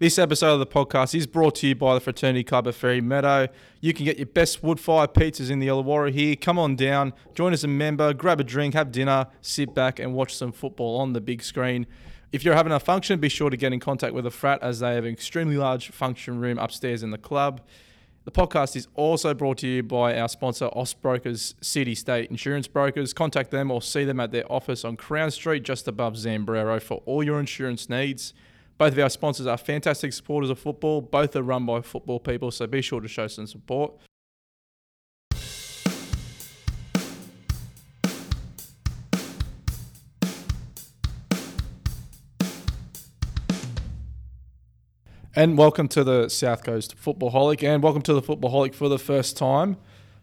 This episode of the podcast is brought to you by the Fraternity Club at Fairy Meadow. You can get your best wood fire pizzas in the Illawarra here. Come on down, join as a member, grab a drink, have dinner, sit back and watch some football on the big screen. If you're having a function, be sure to get in contact with the frat as they have an extremely large function room upstairs in the club. The podcast is also brought to you by our sponsor, Austbrokers City State Insurance Brokers. Contact them or see them at their office on Crown Street, just above Zambrero, for all your insurance needs. Both of our sponsors are fantastic supporters of football. Both are run by football people, so be sure to show some support. And welcome to the South Coast Football Holic, and welcome to the Football Holic for the first time.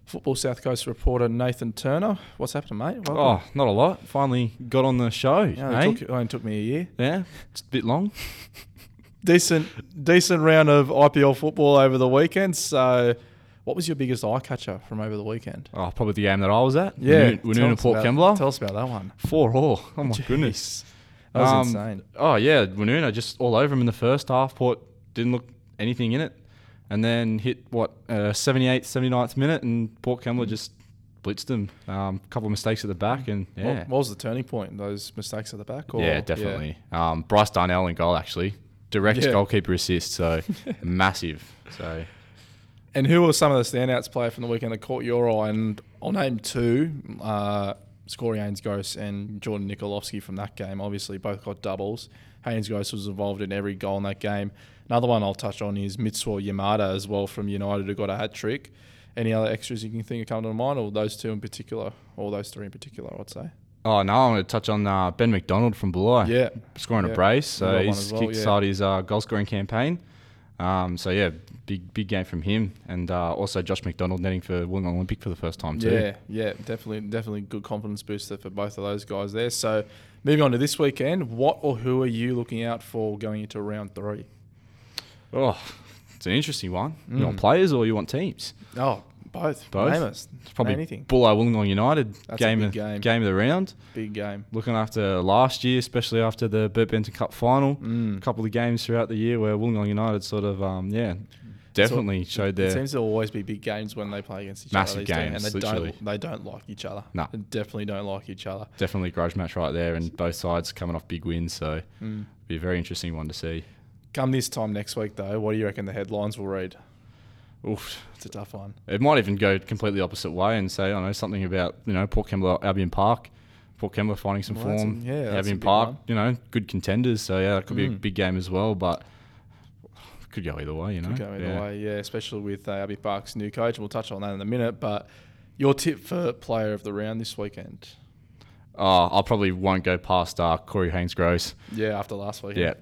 Football South Coast reporter Nathan Turner. What's happening, mate? Welcome. Oh, not a lot. Finally got on the show. Yeah, it, took, it only took me a year. yeah, it's a bit long. Decent, decent round of IPL football over the weekend. So, what was your biggest eye catcher from over the weekend? Oh, probably the game that I was at. Yeah, Woonona tell and us Port Kembla. Tell us about that one. Four all. Oh my goodness. That was Um, insane. Oh yeah, Woonona just all over him in the first half. Port didn't look anything in it, and then hit what uh, 78th, 79th minute, and Port Kembla just blitzed them. A um, couple of mistakes at the back, and yeah, what was the turning point? Those mistakes at the back? Or, yeah, definitely. Um, Bryce Darnell in goal actually, direct Yeah. goalkeeper assist, so massive. So And who were some of the standouts player from the weekend that caught your eye? And I'll name two: uh, Corey Hainsgross and Jordan Nikolovsky from that game. Obviously, both got doubles. Hainsgross was involved in every goal in that game. Another one I'll touch on is Mitsuo Yamada as well from United, who got a hat trick. Any other extras you can think of coming to mind, or those two in particular, or those three in particular? I'd say. Oh no, I'm going to touch on uh, Ben McDonald from Bulli. Yeah, scoring Yeah. a brace. So he's well, kicked yeah. his uh, goal scoring campaign. Um, so yeah, big big game from him, and uh, also Josh McDonald netting for Wollongong Olympic for the first time too. Yeah, yeah, definitely, definitely good confidence booster for both of those guys there. So, moving on to this weekend, what or who are you looking out for going into round three? Oh, it's an interesting one. You want Mm. players or you want teams? Oh, both. Both? Name us. It's probably anything. Bulli Wollongong United That's a game big of, game. game of the round. Big game. Looking after last year, especially after the Bert Bampton Cup final. Mm. A couple of games throughout the year where Wollongong United sort of um, yeah definitely showed their. It seems to always be big games when they play against each Massive other. days, games, and they literally. don't. They don't like each other. No. They definitely don't like each other. definitely grudge match right there, and both sides coming off big wins. So Mm. be a very interesting one to see. Come this time next week, though, what do you reckon the headlines will read? Oof. It's a tough one. It might even go completely opposite way and say, I know, something about, you know, Port Kembla, Albion Park. Port Kembla finding some Well, that's a- form. yeah, Albion Park, one. you know, good contenders. So, yeah, that could be a Mm. big game as well, but could go either way, you know. Could go either yeah. way, yeah, especially with uh, Abbey Park's new coach. And we'll touch on that in a minute. But your tip for player of the round this weekend? Oh, I probably won't go past uh, Corey Haynes Gross. Yeah, after last weekend. Yeah.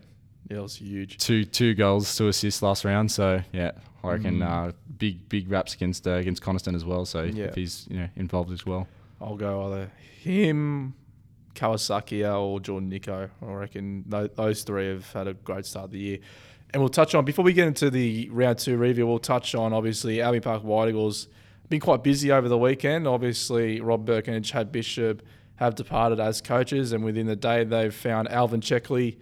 Yeah, it was huge. Two two goals, two assists last round. So, yeah, I reckon Mm. uh, big big raps against uh, against Coniston as well. So, Yeah. if he's, you know, involved as well. I'll go either him, Kawasaki, or Jordan Nico. I reckon those three have had a great start of the year. And we'll touch on, before we get into the round two review, we'll touch on obviously Abbey Park White Eagles been quite busy over the weekend. Obviously, Rob Burke and Chad Bishop have departed as coaches, and within the day, they've found Alvin Ceccoli,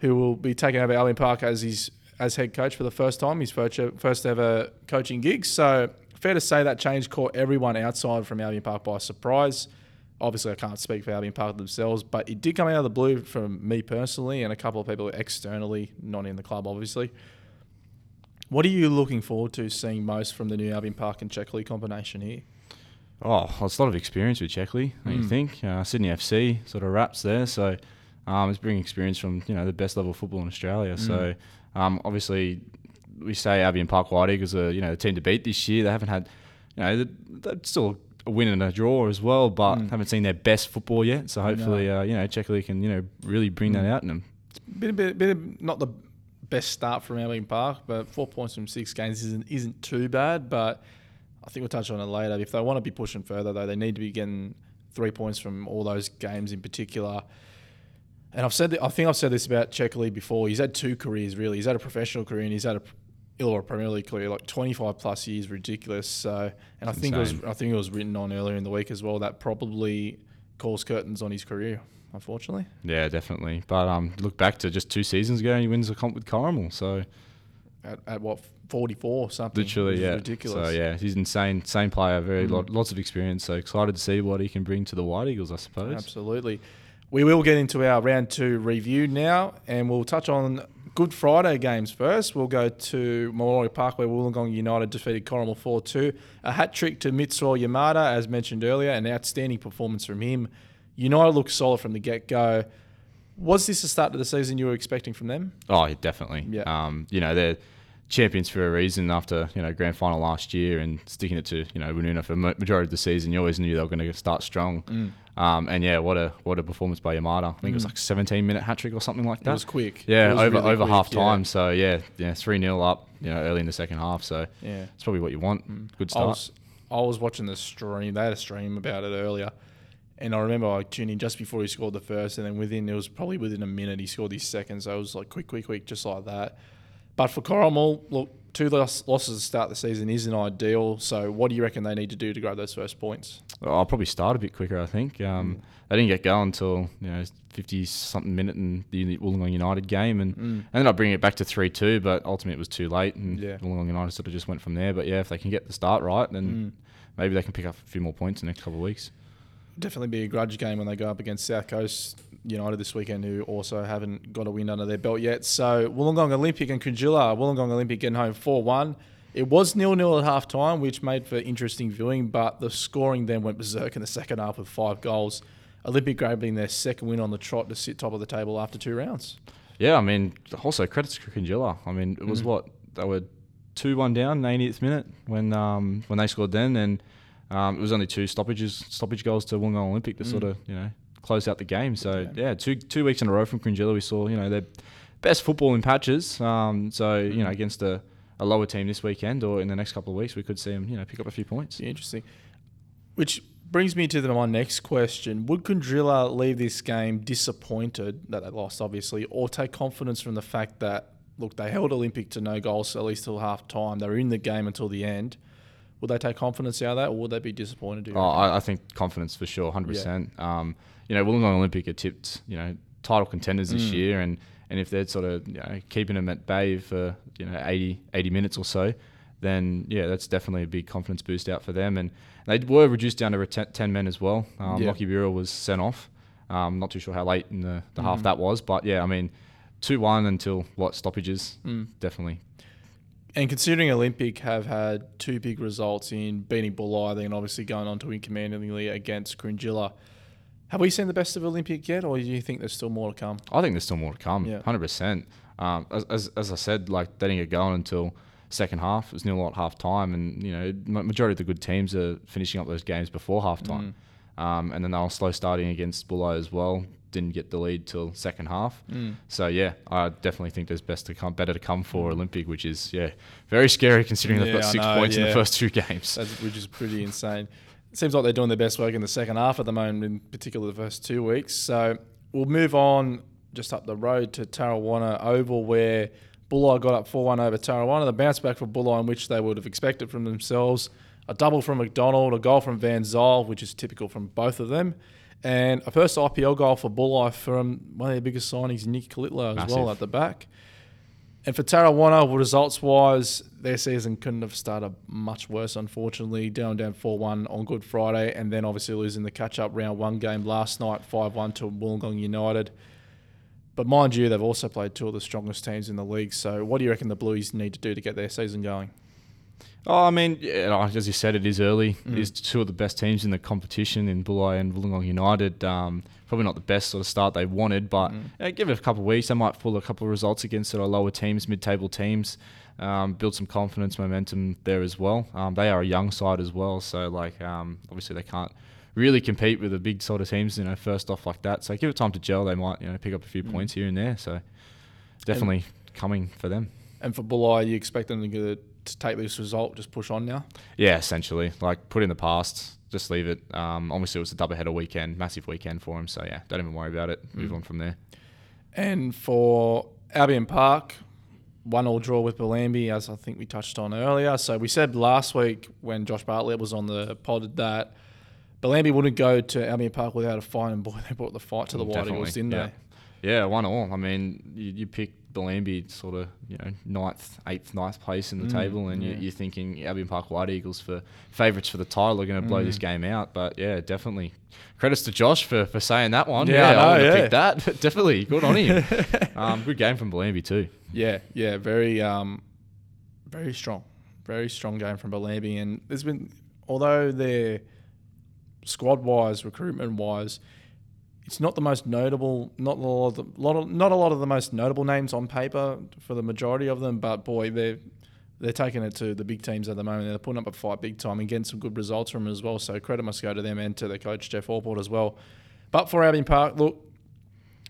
who will be taking over Albion Park as his as head coach for the first time, his first, first ever coaching gig. So, fair to say that change caught everyone outside from Albion Park by surprise. Obviously, I can't speak for Albion Park themselves, but it did come out of the blue from me personally and a couple of people externally, not in the club, obviously. What are you looking forward to seeing most from the new Albion Park and Ceccoli combination here? Oh, it's a lot of experience with Ceccoli, don't you Mm. think? Uh, Sydney FC sort of wraps there, so um, it's bringing experience from you know the best level of football in Australia. So um, obviously, we say Albion Park White Eagles are you know the team to beat this year. They haven't had you know they're, they're still a win and a draw as well, but Mm. haven't seen their best football yet. So hopefully, uh, you know Ceccoli can you know really bring that Mm. out in them. Bit, bit, bit of, not the best start from Albion Park, but four points from six games isn't isn't too bad. But I think we'll touch on it later. If they want to be pushing further, though, they need to be getting three points from all those games in particular. And I've said, that, I think I've said this about Ceccoli before. He's had two careers really. He's had a professional career and he's had a Illawarra Premier League career, like 25 plus years, ridiculous. So, and I think it was. I think it was written on earlier in the week as well that probably calls curtains on his career unfortunately. Yeah, definitely. But um, look back to just two seasons ago, and he wins a comp with Corrimal. So At, at what, 44 or something? literally, yeah, Ridiculous. So yeah, he's insane, same player, very Mm. lot, lots of experience. So excited to see what he can bring to the White Eagles, I suppose. Absolutely. We will get into our round two review now, and we'll touch on Good Friday games first. We'll go to Memorial Park where Wollongong United defeated Corrimal 4 2. A hat trick to Mitsuo Yamada, as mentioned earlier, an outstanding performance from him. United looked solid from the get go. Was this the start of the season you were expecting from them? Oh, yeah, definitely. Yeah. Um, you know, they're champions for a reason after, you know, grand final last year and sticking it to, you know, Woonona for ma- majority of the season. You always knew they were going to start strong. Mm. Um, and yeah, what a what a performance by Yamada. I think it was like 17 minute hat trick or something like that. It was quick. yeah, was over really over quick, half yeah. time. So yeah, yeah, 3 0 up, you know, early in the second half. So Yeah. it's probably what you want. Good start. I was, I was watching the stream. They had a stream about it earlier. And I remember I tuned in just before he scored the first, and then within, it was probably within a minute, he scored his second. So it was like quick, quick, quick, just like that. But for Corrimal, look, two loss, losses to start the season isn't ideal. So what do you reckon they need to do to grab those first points? I'll probably start a bit quicker. I think Mm. um, they didn't get going until you know fifty something minute in the Wollongong United game, and Mm. ended up bringing it back to three two. But ultimately, it was too late, and Yeah. Wollongong United sort of just went from there. But yeah, if they can get the start right, then Mm. maybe they can pick up a few more points in the next couple of weeks. Definitely be a grudge game when they go up against South Coast United this weekend, who also haven't got a win under their belt yet. So Wollongong Olympic and Cringila, Wollongong Olympic getting home 4 1. It was nil nil at half time, which made for interesting viewing, but the scoring then went berserk in the second half with five goals. Olympic grabbing their second win on the trot to sit top of the table after two rounds. Yeah, I mean, also credits to Cringila. I mean, it was Mhm. what they were two one down, in the 80th minute when um, when they scored then, and um, it was only two stoppages, stoppage goals to Wollongong Olympic to Mm. sort of you know close out the game. So Yeah. yeah, two two weeks in a row from Cringila, we saw you know their best football in patches. Um, so you know Mm. against a, a lower team this weekend or in the next couple of weeks, we could see them you know pick up a few points. It's interesting. Which brings me to the, my next question. Would Cringila leave this game disappointed that they lost, obviously, or take confidence from the fact that, look, they held Olympic to no goals at least till half time? They were in the game until the end. Would they take confidence out of that, or would they be disappointed? Oh. I, I think confidence for sure, hundred percent. Um, you know, Wollongong Olympic are tipped, you know, title contenders this Mm. year, and, and if they're sort of you know, keeping them at bay for you know 80, 80 minutes or so, then yeah, that's definitely a big confidence boost out for them. And they were reduced down to ten, 10 men as well. Um, Yeah. Lockie Bureau was sent off. Um, not too sure how late in the, the half Mhm. that was, but yeah, I mean, two one until what stoppages, Mm. definitely. And considering Olympic have had two big results in beating Bulli, then obviously going on to win commandingly against Cringila, have we seen the best of Olympic yet, or do you think there's still more to come? I think there's still more to come. Yeah. Hundred percent. Um, as, as as I said, like they didn't get going until second half. It was nil at half time, and you know majority of the good teams are finishing up those games before half time. Um, and then they were slow starting against Bulli as well. Didn't get the lead till second half. Mm. So yeah, I definitely think there's best to come, better to come for Olympic, which is yeah very scary considering they've Mm. Got six know, points in the first two games. That's, which is pretty insane. Seems like they're doing their best work in the second half at the moment, in particular the first two weeks. So we'll move on just up the road to Tarrawanna Oval, where Bulli got up 4 1 over Tarrawanna. The bounce back for Bulli, in which they would have expected from themselves. A double from McDonald, a goal from Van Zyl, which is typical from both of them. And a first IPL goal for Bulli from one of their biggest signings, Nick Kalitla, as well at the back. And for Tarrawanna, results wise, their season couldn't have started much worse, unfortunately. Down down 4 1 on Good Friday, and then obviously losing the catch up round one game last night, 5 1 to Wollongong United. But mind you, they've also played two of the strongest teams in the league. So, what do you reckon the Blues need to do to get their season going? Oh, I mean, yeah, as you said, it is early. Mm. Two of the best teams in the competition in Bulli and Wollongong United. Um, probably not the best sort of start they wanted, but Mm. yeah, give it a couple of weeks. They might pull a couple of results against sort of lower teams, mid-table teams, um, build some confidence, momentum there as well. Um, they are a young side as well, so like um, obviously they can't really compete with the big sort of teams, you know, first off like that. So give it time to gel. They might you know pick up a few Mm. points here and there. So definitely coming for them. And for Bulli, you expect them to, get, to take this result, just push on now? Yeah, essentially. Like put in the past, just leave it. Um, obviously, it was a double header weekend, massive weekend for him. So yeah, don't even worry about it. Move Mm. on from there. And for Albion Park, one all draw with Bellambi, as I think we touched on earlier. So we said last week when Josh Bartlett was on the pod that Bellambi wouldn't go to Albion Park without a fight, and boy, they brought the fight to the White Definitely, Eagles, didn't yeah. Yeah, one all. I mean, you, you pick Bellambi sort of, you know, ninth, eighth, ninth place in the Mm, table, and yeah. you, you're thinking Albion Park White Eagles for favourites for the title are going to blow Mm. this game out. But yeah, definitely. Credits to Josh for, for saying that one. Yeah, I know, I would have yeah. picked that. definitely. Good on him. um, good game from Bellambi too. Yeah, yeah, very, um, very strong, very strong game from Bellambi, and there's been, although they're squad wise, recruitment wise, it's not the most notable, not a lot, of the, lot of, not a lot of the most notable names on paper for the majority of them, but boy, they're they're taking it to the big teams at the moment. They're putting up a fight big time and getting some good results from them as well. So credit must go to them and to their coach Jeff Orport as well. But for Albion Park, look,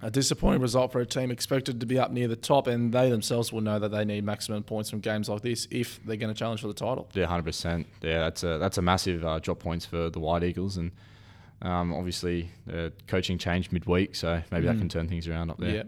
a disappointing result for a team expected to be up near the top, and they themselves will know that they need maximum points from games like this if they're going to challenge for the title. Yeah, hundred percent. Yeah, that's a that's a massive uh, drop points for the White Eagles, and um, obviously uh, coaching changed midweek, so maybe that Mm. can turn things around up there. Yeah.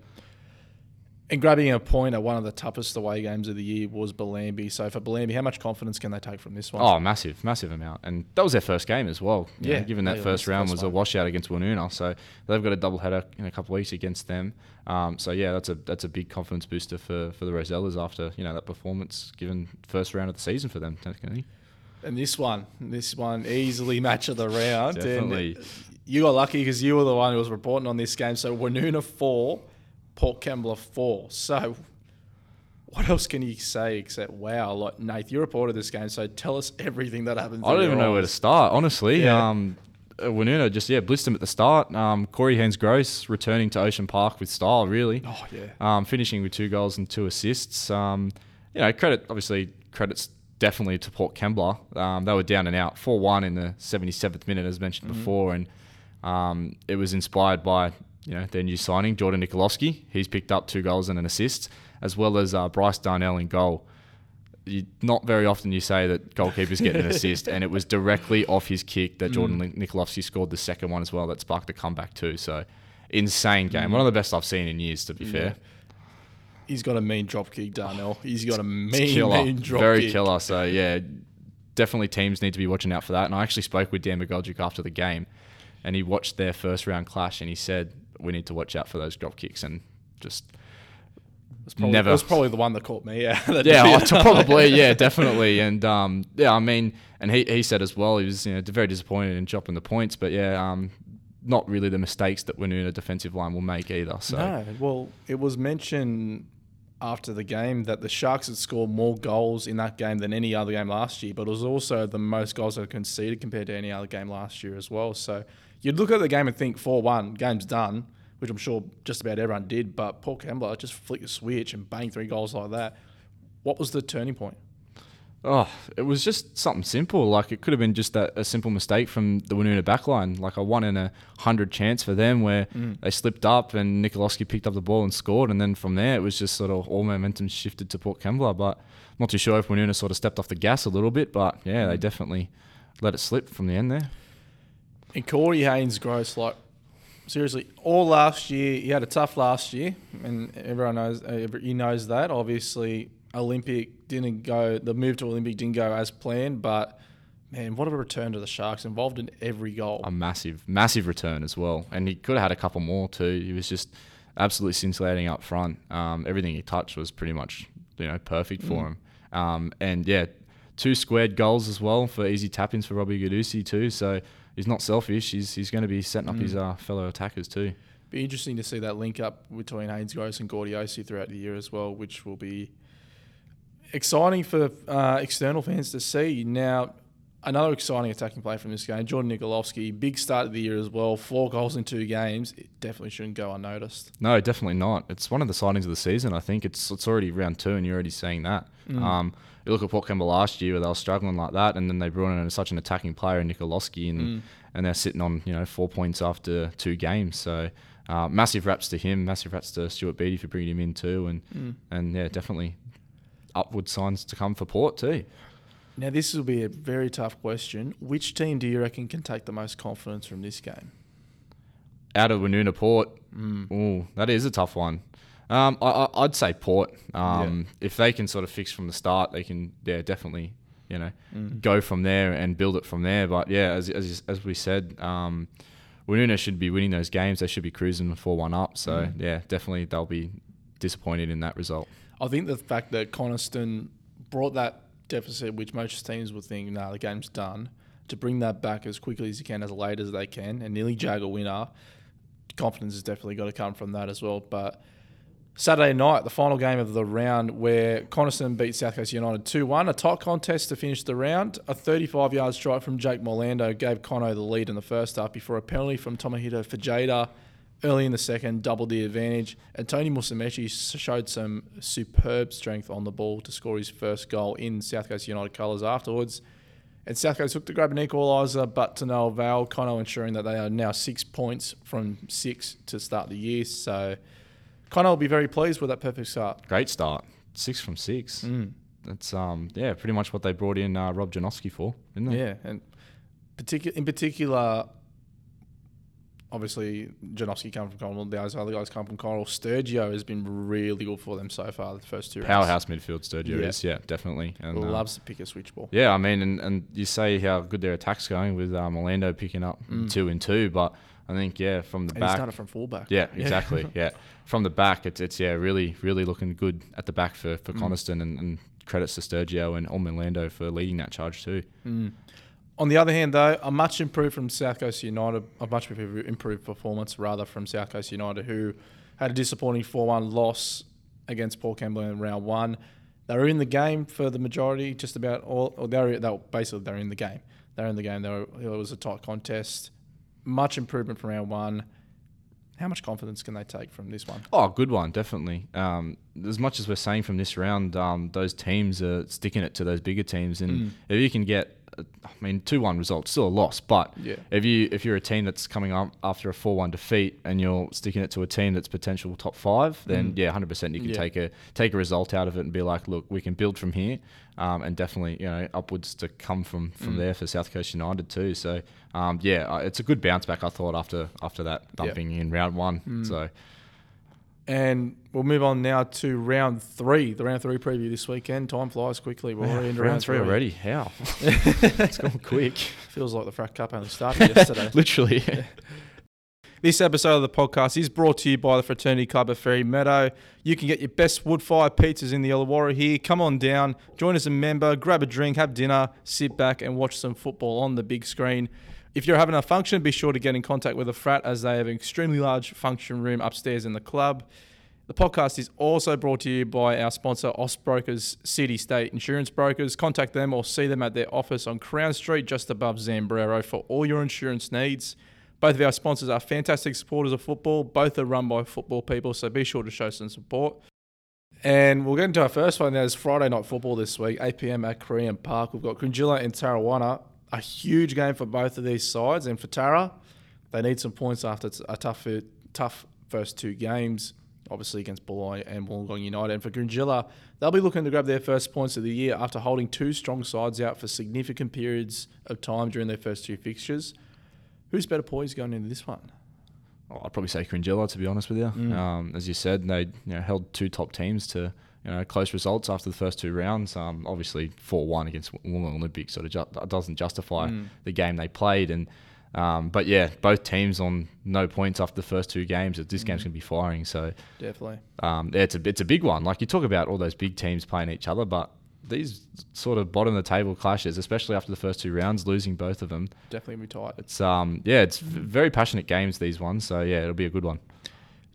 And grabbing a point at one of the toughest away games of the year was Bellambi. So for Bellambi, how much confidence can they take from this one? Oh, massive, massive amount, and that was their first game as well. you know, Yeah, given that first round was a washout against Woonona, so they've got a double header in a couple of weeks against them. Um, so yeah, that's a that's a big confidence booster for for the Rosellas after you know that performance, given first round of the season for them. Technically, And this one, this one easily match of the round. And Definitely. you got lucky because you were the one who was reporting on this game. So Woonona four, Port Kembla four. So what else can you say except wow? Like Nate, you reported this game, so tell us everything that happened. I don't even your know where to start, honestly. Yeah. Um, uh, Woonona just yeah blitzed them at the start. Um, Corey Haynes Gross returning to Ocean Park with style, really. Oh yeah. um, finishing with two goals and two assists. Um, you know, credit obviously credits definitely to Port Kembla. Um, they were down and out, four one in the seventy seventh minute, as mentioned before, and um, it was inspired by you know their new signing Jordan Nikolowski. He's picked up two goals and an assist, as well as uh, Bryce Darnell in goal. You, not very often you say that goalkeepers get an assist, and it was directly off his kick that Jordan Nikolovsky scored the second one as well. That sparked the comeback too. So insane game, one of the best I've seen in years, to be fair. He's got a mean drop kick, Darnell. He's got a mean, killer, mean drop very kick. killer. So yeah, definitely teams need to be watching out for that. And I actually spoke with Dan McGoldrick after the game, and he watched their first round clash, and he said we need to watch out for those drop kicks and just It's probably, Never. It was probably the one that caught me. Yeah. yeah, oh, probably yeah, definitely. And um, yeah, I mean, and he, he said as well he was you know very disappointed in dropping the points, but yeah, um, not really the mistakes that Woonona defensive line will make either. So No, well, it was mentioned after the game that the Sharks had scored more goals in that game than any other game last year, but it was also the most goals they conceded compared to any other game last year as well. So you'd look at the game and think 4 1, game's done, which I'm sure just about everyone did, but Port Kembla just flicked a switch and banged three goals like that. What was the turning point? Oh, it was just something simple. Like it could have been just a, a simple mistake from the Woonona backline, like a one in a hundred chance for them where mm. they slipped up and Nikolowski picked up the ball and scored, and then from there it was just sort of all momentum shifted to Port Kembla. But I'm not too sure if Woonona sort of stepped off the gas a little bit, but yeah, they mm. definitely let it slip from the end there. And Corey Haynes Gross, like seriously, all last year he had a tough last year, and everyone knows he knows that. Obviously, Olympic didn't go. The move to Olympic didn't go as planned, but man, what a return to the Sharks! Involved in every goal. a massive, massive return as well. And he could have had a couple more too. He was just absolutely scintillating up front. Um, everything he touched was pretty much, you know, perfect for him. Um, and yeah, two squared goals as well for easy tap ins for Robbie Gadusi too. So he's not selfish. He's, he's going to be setting up his uh, fellow attackers too. Be interesting to see that link up between Haynes Gross and Gordiosi throughout the year as well, which will be exciting for uh, external fans to see. Now, another exciting attacking play from this game, Jordan Nikolovsky, big start of the year as well, four goals in two games. It definitely shouldn't go unnoticed. No, definitely not. It's one of the signings of the season. I think it's it's already round two, and you're already seeing that. Um, you look at Port Kembla last year, where they were struggling like that, and then they brought in such an attacking player, Nikolowski, and and they're sitting on you know four points after two games. So uh, massive raps to him, massive raps to Stuart Beattie for bringing him in too, and and yeah, definitely upward signs to come for Port too. Now, this will be a very tough question. Which team do you reckon can take the most confidence from this game? out of Woonona Port, ooh, that is a tough one. Um, I, I, I'd say Port. Um, If they can sort of fix from the start, they can, yeah, definitely you know Mm. go from there and build it from there. But yeah, as as, as we said, um, Woonona should be winning those games. They should be cruising four one up. So Mm. yeah, definitely they'll be disappointed in that result. I think the fact that Coniston brought that deficit, which most teams would think, nah, the game's done, to bring that back as quickly as you can, as late as they can, and nearly jag a winner, confidence has definitely got to come from that as well. But Saturday night, the final game of the round, where Coniston beat South Coast United 2 1, a tight contest to finish the round. A 35 yard strike from Jake Morlando gave Cono the lead in the first half before a penalty from Tomohito Fajeda early in the second doubled the advantage. And Tony Musamechi showed some superb strength on the ball to score his first goal in South Coast United colours afterwards. And South Coast looked to grab an equaliser, but to no avail. Cono ensuring that they are now six points from six to start the year. So Cono will be very pleased with that perfect start. Great start, six from six. Mm. That's um yeah, pretty much what they brought in uh, Rob Janowski for, isn't it? Yeah, and particular in particular, obviously Janowski come from Coral. The other guys come from Coral. Sturgio has been really good for them so far. The first two rounds. Powerhouse midfield Sturgio Yeah. is, yeah, definitely. And, uh, loves to pick a switch ball. Yeah, I mean, and, and you say how good their attack's going with um, Orlando picking up two and two, but I think yeah, from the Mm. And he back, started from fullback. yeah, exactly, yeah, from the back, it's it's yeah, really really looking good at the back for for Mm. Coniston, and, and credits to Sturgio and Orlando for leading that charge too. Mm. On the other hand, though, a much improved from South Coast United, a much improved performance rather from South Coast United, who had a disappointing 4-1 loss against Port Kembla in round one. They were in the game for the majority, just about all. Or they were, they were basically they're in the game. They're in the game. They were, it was a tight contest. Much improvement from round one. How much confidence can they take from this one? Oh, good one, definitely. Um, as much as we're saying from this round, um, those teams are sticking it to those bigger teams, and Mm. if you can get, I mean, two one result, still a loss, but Yeah. if you if you're a team that's coming up after a four one defeat and you're sticking it to a team that's potential top five, then Mm. yeah, hundred percent you can Yeah. take a take a result out of it and be like, look, we can build from here, um, and definitely you know upwards to come from from Mm. there for South Coast United too. So um, yeah, it's a good bounce back I thought after after that Yeah. dumping in round one. Mm. So. And we'll move on now to round three, the round three preview this weekend. Time flies quickly. We're already into round three already. How? it's gone quick. Feels like the Frat Cup only started yesterday. Literally. This episode of the podcast is brought to you by the Fraternity Club of Fairy Meadow. You can get your best wood fire pizzas in the Illawarra here. Come on down, join as a member, grab a drink, have dinner, sit back and watch some football on the big screen. If you're having a function, be sure to get in contact with the frat as they have an extremely large function room upstairs in the club. The podcast is also brought to you by our sponsor, Brokers City State Insurance Brokers. Contact them or see them at their office on Crown Street, just above Zambrero, for all your insurance needs. Both of our sponsors are fantastic supporters of football. Both are run by football people, so be sure to show some support. And we'll get into our first one. There's Friday night football this week, 8 p.m. at Korean Park. We've got Cringila and Tarrawanna. A huge game for both of these sides. And for Tara, they need some points after a tough, tough first two games, obviously against Bulli and Wollongong United. And for Cringila, they'll be looking to grab their first points of the year after holding two strong sides out for significant periods of time during their first two fixtures. Who's better poised going into this one? I'd probably say Cringila, to be honest with you. Mm. Um, as you said, they you know, held two top teams to you know close results after the first two rounds. Um, obviously, four one against Wollongong Olympic sort of ju- doesn't justify Mm. the game they played, and um, but yeah, both teams on no points after the first two games. This game's Mm. going to be firing, so Definitely. um, yeah, it's a it's a big one. Like you talk about all those big teams playing each other, but these sort of bottom of the table clashes, especially after the first two rounds, losing both of them, Definitely be tight. it's um yeah, it's very passionate games these ones. So yeah, it'll be a good one.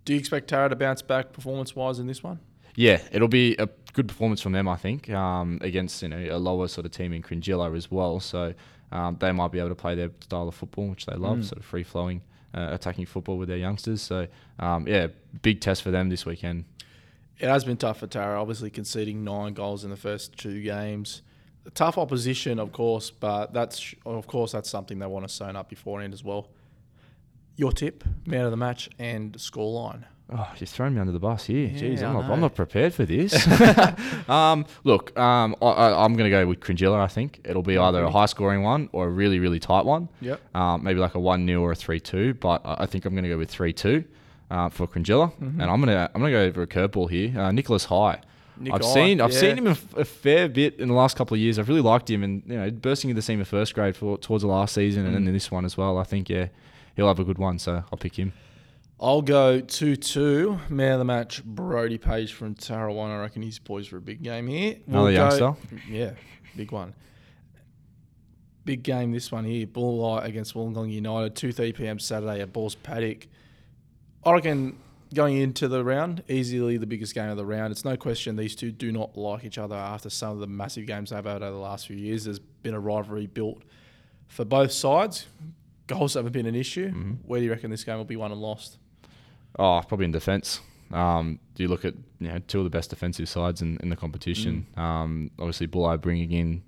Do you expect Tara to bounce back performance wise in this one? Yeah, it'll be a good performance from them, I think, um, against you know a lower sort of team in Cringila as well. So um, they might be able to play their style of football, which they love, Mm. sort of free flowing, uh, attacking football with their youngsters. So um, yeah, big test for them this weekend. It has been tough for Tara, obviously conceding nine goals in the first two games. Tough opposition, of course, but that's of course that's something they want to sewn up beforehand as well. Your tip, man of the match, and scoreline. Oh, you're throwing me under the bus here. Yeah, Jeez, I'm not. I'm not prepared for this. um, look, um, I, I, I'm going to go with Cringila, I think. It'll be either a high scoring one or a really, really tight one. Yep. Um, maybe like a 1 0 or a 3 2, but I think I'm going to go with 3 2 uh, for Cringila. Mhm. And I'm going to I'm gonna go over a curveball here. Uh, Nicholas High. Nick I've Eye, seen I've yeah. seen him a, f- a fair bit in the last couple of years. I've really liked him, and you know, bursting into the team in first grade for towards the last season, and then Mm. this one as well. I think yeah, he'll have a good one, so I'll pick him. I'll go 2 2. Man of the match, Brody Page from Tarawan. I reckon he's poised for a big game here. Another go- youngster. Yeah, big one. Big game this one here. Bulli against Wollongong United, 2.30 p.m. Saturday at Balls Paddock. I reckon going into the round, easily the biggest game of the round. It's no question these two do not like each other after some of the massive games they've had over the last few years. There's been a rivalry built for both sides. Goals haven't been an issue. Mm-hmm. Where do you reckon this game will be won and lost? Oh, probably in defence. Um, do you look at you know two of the best defensive sides in, in the competition? Mm. Um, obviously, Bulli bringing in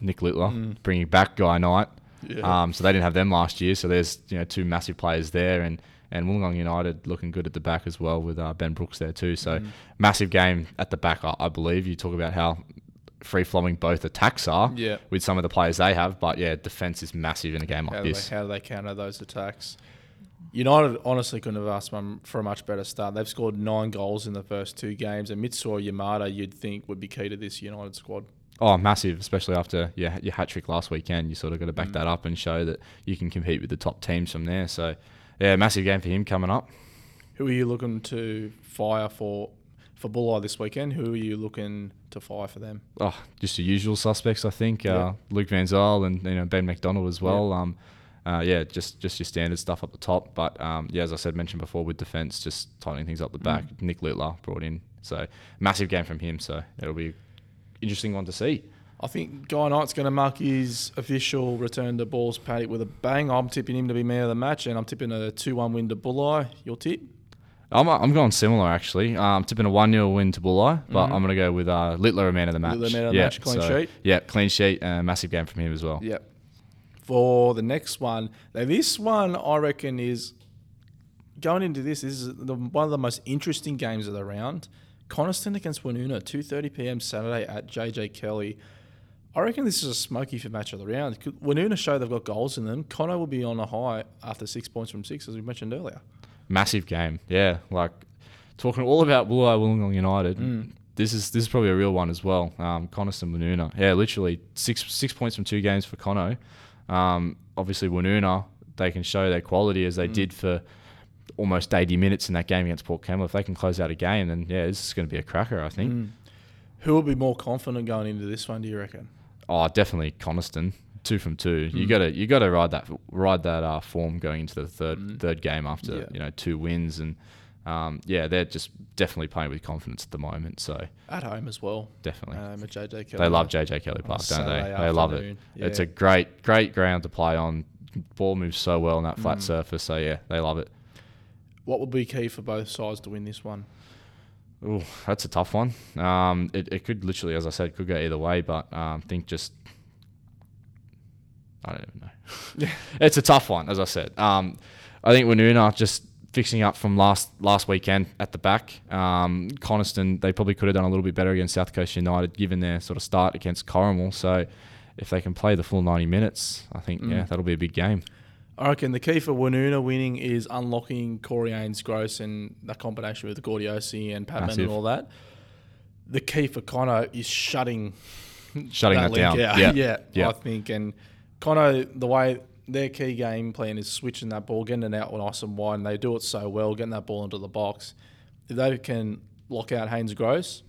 Nick Littler, Mm. bringing back Guy Knight. Yeah. Um, so they didn't have them last year. So there's you know two massive players there, and and Wollongong United looking good at the back as well with uh, Ben Brooks there too. So Mm. massive game at the back, I, I believe. You talk about how free flowing both attacks are Yeah. with some of the players they have, but yeah, defense is massive in a game like How do, this. they, how do they counter those attacks? United honestly couldn't have asked for a much better start. They've scored nine goals in the first two games, and Mitsuo Yamada, you'd think, would be key to this United squad. Oh, massive, especially after your, your hat trick last weekend. You sort of got to back Mm. that up and show that you can compete with the top teams from there. So, yeah, massive game for him coming up. Who are you looking to fire for for Bulli this weekend? Who are you looking to fire for them? Oh, just the usual suspects, I think. Yeah. Uh, Luke Van Zyl and you know Ben McDonald as well. Um, uh, yeah, just just your standard stuff up the top. But um, yeah, as I said, mentioned before with defence, just tightening things up the back. Mm. Nick Littler brought in, so massive game from him. So it'll be interesting one to see. I think Guy Knight's going to mark his official return to Balls Paddock with a bang. I'm tipping him to be man of the match, and I'm tipping a 2 1 win to Bulli. Your tip? I'm, I'm going similar actually. I'm um, tipping a one 0 win to Bulli, but Mhm. I'm going to go with uh, Littler a man of the match. Littler man of the yeah, match, clean sheet? Yeah, clean sheet, uh, massive game from him as well. Yep. For the next one, now this one I reckon is going into this. This is the, one of the most interesting games of the round. Coniston against two thirty PM Saturday at JJ Kelly. I reckon this is a smoky for match of the round. Woonona show they've got goals in them. Cono will be on a high after six points from six, as we mentioned earlier. Massive game. Yeah, like talking all about Bulli Wollongong United. Mm. This is this is probably a real one as well. Um, Coniston Woonona. Yeah, literally six six points from two games for Cono. Um, obviously Woonona, they can show their quality as they Mm. did for almost 80 minutes in that game against Port Kembla. If they can close out a game, then yeah, this is going to be a cracker. I think. Mm. Who will be more confident going into this one? Do you reckon? Oh, definitely Coniston. Two from two. You Mm. gotta you gotta ride that ride that uh, form going into the third Mm. third game after Yeah. you know two wins and um, yeah they're just definitely playing with confidence at the moment. So At home as well. definitely Um, at JJ Kelly. they love JJ Kelly Park, don't they? They love it. afternoon. It's a great great ground to play on. Ball moves so well on that flat Mm. surface. So yeah, they love it. What will be key for both sides to win this one? Ooh, that's a tough one. Um, it, it could literally, as I said, could go either way, but um, I think just I don't even know. it's a tough one, as I said. Um, I think Woonona just fixing up from last last weekend at the back. Um, Coniston, they probably could have done a little bit better against South Coast United, given their sort of start against Corrimal. So if they can play the full 90 minutes, I think, yeah, Mm. that'll be a big game. I reckon the key for Woonona winning is unlocking Corey Haynes Gross and that combination with Gordiosi and Patman and all that. The key for Cono is shutting Shutting that, link down. out. Yeah. yeah, Yeah. I think. And Cono, the way their key game plan is switching that ball, getting it out nice and wide, and they do it so well, getting that ball into the box. If they can lock out Haynes Gross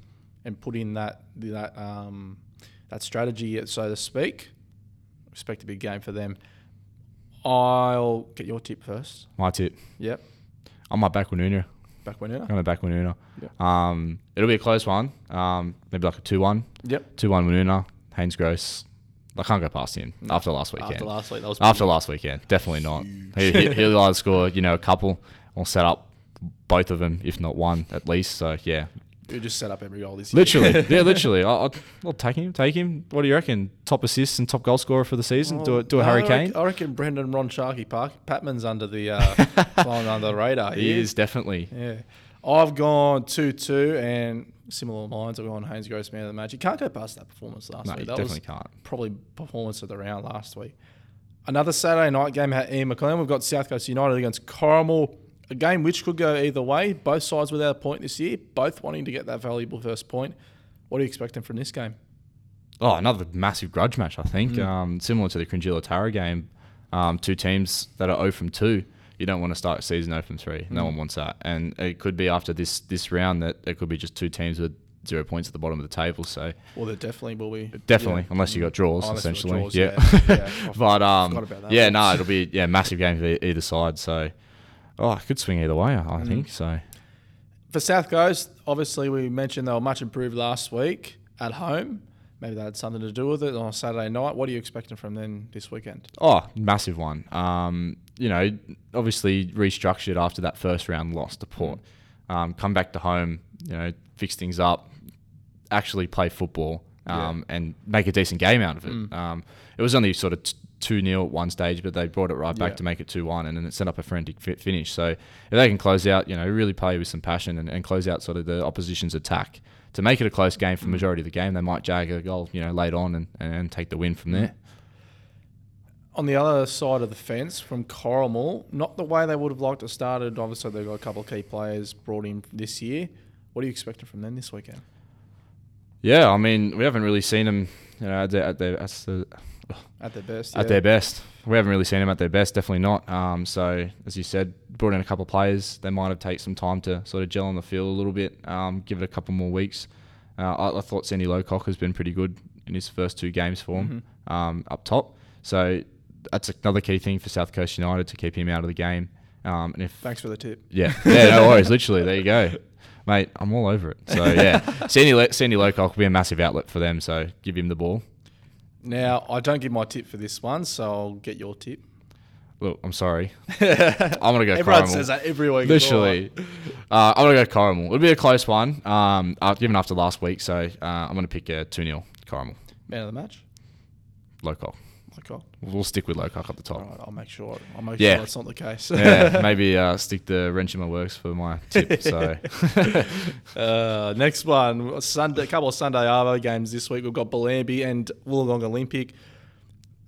and put in that that um, that strategy, so to speak, expect a big game for them. I'll get your tip first. My tip. Yep, I might back Woonona. back when I'm to back Woonona. Yep. Um, it'll be a close one. Um, maybe like a 2 1. Yep. 2 1 Woonona. Haynes Gross. I can't go past him No. after last weekend. After last week, that was After last weekend, definitely not. He, he, he'll either score, you know, a couple or set up both of them, if not one at least. So yeah, We just set up every goal this year. literally, yeah, literally. I'll, I'll, I'll take him, take him. What do you reckon? Top assists and top goal scorer for the season. do a, do a Oh, No, Harry I Kane. reckon, I reckon Brendan Ron Sharky Park. Patman's under the uh, flying under the radar. He is definitely. Yeah. I've gone 2 2 and similar lines. I've gone Haynes Gross man of the match. You can't go past that performance last No, you week. That definitely was can't. probably performance of the round last week. Another Saturday night game at Ian McLean. We've got South Coast United against Corrimal. A game which could go either way. Both sides without a point this year. Both wanting to get that valuable first point. What are you expecting from this game? Oh, another massive grudge match, I think. Mm. Um, similar to the Cringila Tara game. Um, two teams that are 0 from 2. You don't want to start season 0 from 3. No Mm. one wants that. And it could be after this this round that it could be just two teams with zero points at the bottom of the table. So Well, there definitely will be. definitely, Yeah. unless you got draws, Oh, essentially. draws, yeah. yeah. Yeah. but um, yeah, no, it'll be yeah massive game for either side. So oh, it could swing either way. I I Mm. think so. For South Coast, obviously we mentioned they were much improved last week at home. Maybe that had something to do with it on Saturday night. What are you expecting from them this weekend? Oh, massive one. Um, you know, obviously restructured after that first round loss to Port. Um, come back to home, you know, fix things up, actually play football, um, and make a decent game out of it. Mm. Um, it was only sort of t- 2 0 at one stage, but they brought it right back Yeah. to make it 2 1, and then it set up a frantic fi- finish. So if they can close out, you know, really play with some passion and, and close out sort of the opposition's attack to make it a close game for the majority of the game, they might jag a goal, you know, late on and, and take the win from there. On the other side of the fence from Corrimal, not the way they would have liked to started. Obviously, they've got a couple of key players brought in this year. What are you expecting from them this weekend? Yeah, I mean, we haven't really seen them, you know, at their at their, at the, At their best, at yeah. their best. We haven't really seen them at their best, definitely not. Um, so as you said, brought in a couple of players. They might have taken some time to sort of gel on the field a little bit. Um, give it a couple more weeks. Uh, I, I thought Sandy Lowcock has been pretty good in his first two games for him um, up top. So that's another key thing for South Coast United to keep him out of the game. Um, and if Thanks for the tip. yeah, yeah, no worries. Literally, there you go, mate. I'm all over it. So yeah, Sandy Sandy Lowcock will be a massive outlet for them. So give him the ball. Now, I don't give my tip for this one, so I'll get your tip. Look, I'm sorry. I'm gonna go. Everyone Corrimal. says that every week. Literally, uh, I'm gonna go Corrimal. It'll be a close one. Um, uh, given after last week, so uh, I'm gonna pick a two 0 Corrimal. right. Man of the match. We'll stick with Lowcock at the top. right, I'll make sure. I'll make Yeah. sure that's not the case. yeah, maybe uh, stick the wrench in my works for my tip. So Uh, next one, Sunday, a couple of Sunday Arvo games this week. We've got Bellambi and Wollongong Olympic.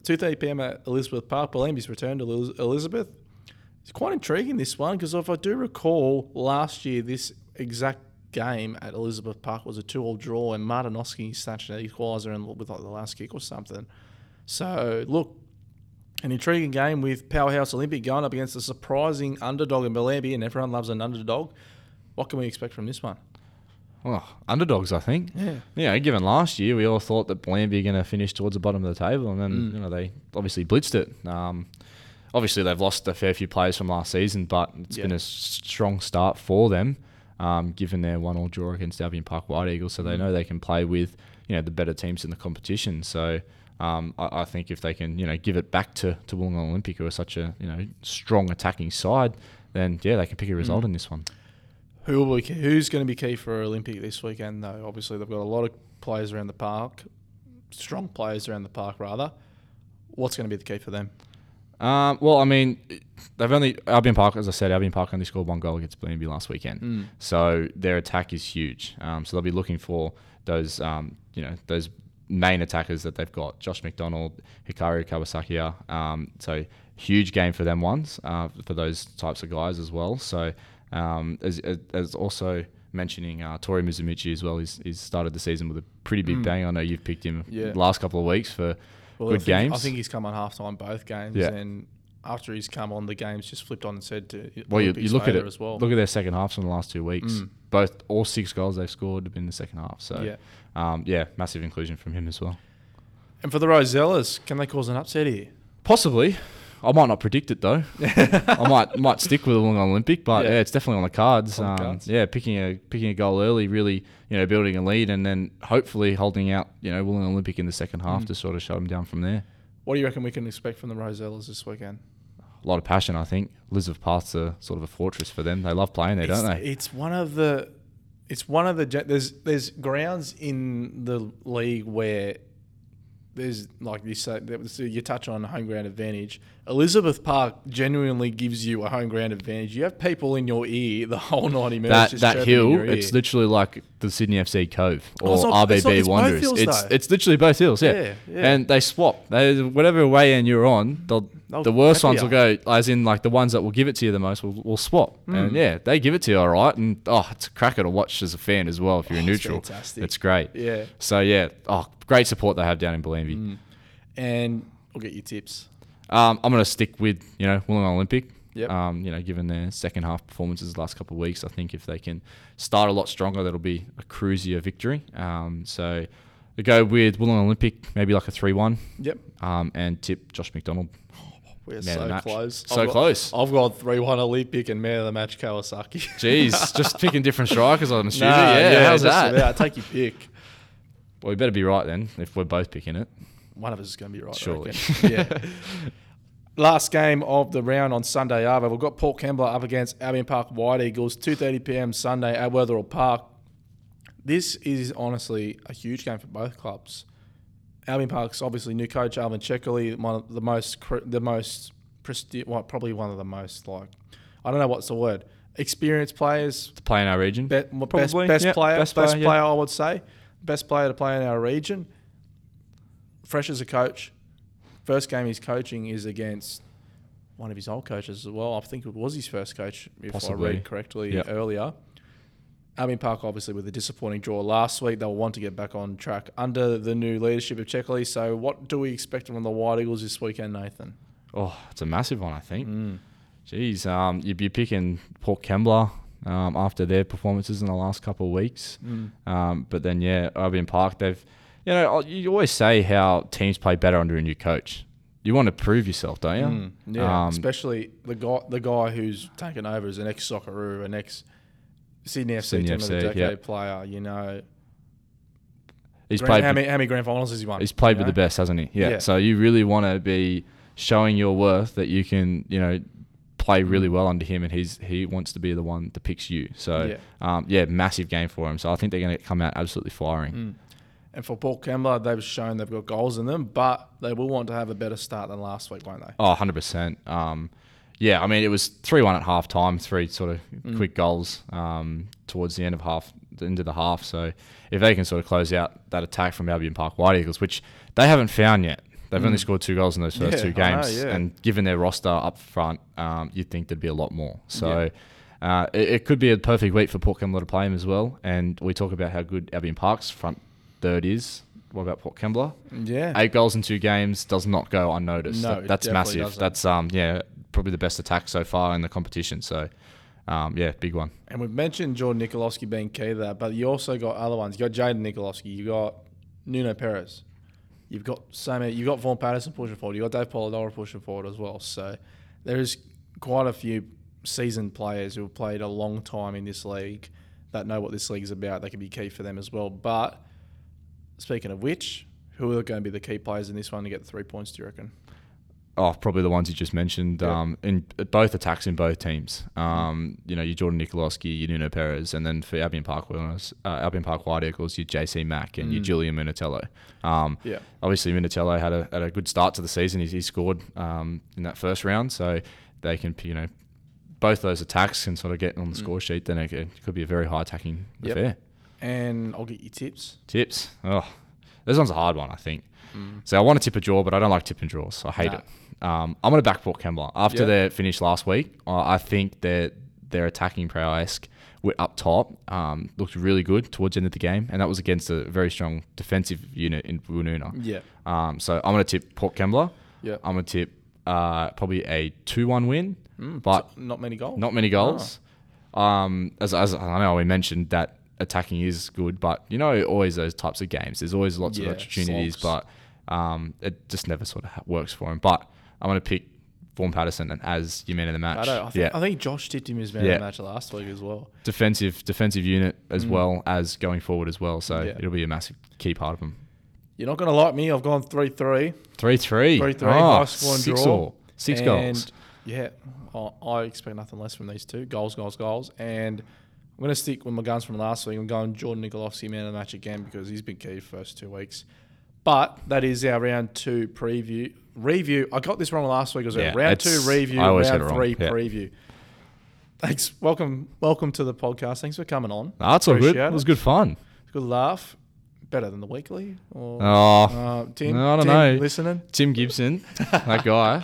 2.30 p.m. at Elizabeth Park. Bellambi's return to Elizabeth. It's quite intriguing, this one, because if I do recall, last year, this exact game at Elizabeth Park was a two-all draw, and Martinoski snatched an equaliser in with like the last kick or something. So, look, an intriguing game with Powerhouse Olympic going up against a surprising underdog in Bellambi, and everyone loves an underdog. What can we expect from this one? oh, underdogs, I think. Yeah. Yeah, given last year, we all thought that Bellambi are going to finish towards the bottom of the table, and then Mm. you know they obviously blitzed it. Um, obviously, they've lost a fair few players from last season, but it's been a strong start for them, um, given their one-all draw against Albion Park White Eagles. So Mm. they know they can play with you know the better teams in the competition. So. Um, I, I think if they can, you know, give it back to to Wollongong Olympic, who are such a you know strong attacking side, then yeah, they can pick a result Mm. in this one. Who will be key, who's going to be key for Olympic this weekend? Though obviously they've got a lot of players around the park, strong players around the park rather. What's going to be the key for them? Um, well, I mean, they've only Albion Park, as I said, Albion Park only scored one goal against Bellambi last weekend. So their attack is huge. Um, so they'll be looking for those, um, you know, those main attackers that they've got: Josh McDonald, Hikaru Kawasakiya. Um, so huge game for them ones uh, for those types of guys as well. So um, as, as- as also mentioning uh, Tori Mizumichi as well. He's, he's started the season with a pretty big Mm. bang. I know you've picked him Yeah. the last couple of weeks for Well, good I think, games. I think he's come on half time both games, Yeah. and after he's come on, the games just flipped on and said to Well, you, you look at it. as well. Look at their second halves from the last two weeks. Mm. Both all six goals they've scored have been in the second half. So yeah. um, yeah, massive inclusion from him as well. And for the Rosellas, can they cause an upset here? Possibly. I might not predict it though. I might might stick with the Wollongong Olympic, but Yeah. yeah. it's definitely on the cards. On the um, cards. Yeah, picking a picking a goal early, really, you know, building a lead, and then hopefully holding out, you know, Wollongong Olympic in the second half Mm. to sort of shut them down from there. What do you reckon we can expect from the Rosellas this weekend? A lot of passion, I think. Elizabeth Park's a sort of a fortress for them. They love playing there, it's, don't they? It's one of the, it's one of the there's there's grounds in the league where there's like you say, you touch on home ground advantage. Elizabeth Park genuinely gives you a home ground advantage. You have people in your ear the whole ninety minutes. that that hill, it's literally like the Sydney FC Cove Oh, or it's not- it's not- RBB it's Wanderers. hills, it's it's literally both hills, yeah. Yeah, yeah. And they swap. They whatever way end you're on, they'll, They'll the worst ones will go as in like the ones that will give it to you the most will, will swap. Hmm. And yeah, they give it to you all right. And oh, it's a cracker to watch as a fan as well if you're Oh, a it's neutral. fantastic. It's great. yeah, So yeah, oh, great support they have down in Bellevue. Mm. and we'll get your tips. Um, I'm going to stick with you know Wollongong Olympic. Yep. Um, you know, given their second half performances the last couple of weeks, I think if they can start a lot stronger, that'll be a cruisier victory. Um, so we go with Wollongong Olympic, maybe like a three-one, Yep, um, and tip Josh McDonald. we're Man so close. So I've got- close. I've got three one Olympic and man of the match Kawasaki. Jeez, just picking different strikers on the studio. Nah, yeah, how's that? about. Take your pick. Well, we better be right then if we're both picking it. One of us is going to be right. Surely. yeah. Last game of the round on Sunday, Arvo. We've got Port Kembla up against Albion Park White Eagles, 2.30 p.m. Sunday at Wetherell Park. This is honestly a huge game for both clubs. Albion Park's obviously new coach Alvin Ceccoli, one of the most the most presti- well, probably one of the most like I don't know what's the word experienced players To play in our region. Be- best Probably, best yeah, player, best best, player, player, yeah. I would say, best player to play in our region. Fresh as a coach, first game he's coaching is against one of his old coaches as well. I think it was his first coach, if Possibly. I read correctly Yep. earlier. Albion Park, obviously, with a disappointing draw last week, they'll want to get back on track under the new leadership of Ceccoli. So, what do we expect from the White Eagles this weekend, Nathan? Oh, it's a massive one, I think. Mm. Jeez, um, you'd be picking Port Kembla um, after their performances in the last couple of weeks. Mm. Um, but then, yeah, Albion Park, they've, you know, you always say how teams play better under a new coach. You want to prove yourself, don't you? Mm, yeah, Um, especially the guy the guy who's taken over as an ex Socceroo, an ex Sydney FC Sydney team of the decade yeah. player. You know, He's Grand- played. how many, how many grand finals has he won? He's played with the best, hasn't he? Yeah. Yeah. So you really want to be showing your worth that you can, you know, play really well under him, and he's he wants to be the one that picks you. So Yeah. um, yeah, massive game for him. So I think they're going to come out absolutely firing. Mm. And for Port Kembla, they've shown they've got goals in them, but they will want to have a better start than last week, won't they? Oh, 100 percent. Um, yeah, I mean it was three one at half time, three sort of Mm. quick goals um, towards the end of half, the end of the half. So if they can sort of close out that attack from Albion Park White Eagles, which they haven't found yet. They've only Mm. scored two goals in those first Yeah, two I know, games, yeah. and given their roster up front, um, you'd think there'd be a lot more. So uh, it, it could be a perfect week for Port Kembla to play him as well. And we talk about how good Albion Park's front third is. What about Port Kembla? Yeah. Eight goals in two games does not go unnoticed. No, That- that's massive. doesn't. That's um yeah probably the best attack so far in the competition. So um yeah big one. And we've mentioned Jordan Nikolowski being key to that, but you also got other ones. You got Jaden Nikolowski, you got Nuno Perez, you've got so many. You got Vaughan Patterson pushing forward. you've got Dave Polidoro pushing forward as well. So there is quite a few seasoned players who have played a long time in this league that know what this league is about. They can be key for them as well. But speaking of which, who are going to be the key players in this one to get the three points? Do you reckon? Oh, probably the ones you just mentioned. Yeah. Um, in both attacks in both teams. Um, you know, you Jordan Nikolowski, you Nuno Perez, and then for Albion Park Wellness, uh, Albion Park White Eagles, you JC Mack and you Mm. Julian Minatello. Um, Yeah. obviously Minatello had a had a good start to the season. He, he scored um, in that first round, so they can you know both those attacks can sort of get on the Mm. score sheet. Then it, it could be a very high attacking Yep. affair. And I'll get you tips. Tips. Oh, this one's a hard one, I think. Mm. So I want to tip a draw, but I don't like tipping draws. I hate Nah. it. Um, I'm going to back Port Kembla after Yeah. their finish last week. Uh, I think their their attacking prowess up top um, looked really good towards the end of the game, and that was against a very strong defensive unit in Woonona. Yeah. Um, so I'm going to tip Port Kembla. Yeah. I'm going to tip uh, probably a two-one win, Mm, but not many goals. not many goals. Um, as, as I know, we mentioned that attacking is good, but you know, always those types of games. There's always lots Yeah, of opportunities, slogs. but um, it just never sort of works for him. But I'm going to pick Vaughan Patterson as your man of the match. I, don't, I, think, yeah, I think Josh tipped him as man Yeah. of the match last week as well. defensive defensive unit as Mm. well as going forward as well. So Yeah. it'll be a massive key part of him. You're not going to like me. I've gone 3 3. Three three. 3-3, Oh, high score six draw. all. Six goals. Yeah, I expect nothing less from these two goals, goals, goals. And I'm going to stick with my guns from last week. I'm going Jordan Nikolowski man of the match again because he's been key first two weeks. But that is our round two preview review. I got this wrong last week. It was Yeah, a round two review, I always get round three yeah. preview. Thanks. Welcome, welcome to the podcast. Thanks for coming on. That's all good. Appreciate It was it. good fun. Good laugh. Better than the weekly. Or, Oh, uh, Tim, I don't Tim, know. Listening. Tim Gibson, that guy.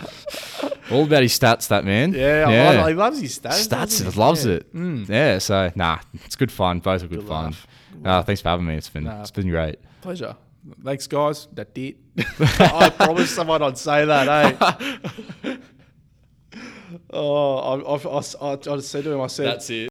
All about his stats, that man. Yeah, I- he loves his stats. Stats, he? loves Yeah. it. Mm. Yeah, so nah, it's good fun. Both are good, Good fun. Uh, thanks for having me. It's been Nah. it's been great. Pleasure. Thanks, guys. That did. I promised someone I'd say that, eh? oh, I, I, I, I, I said to him, I said, That's it.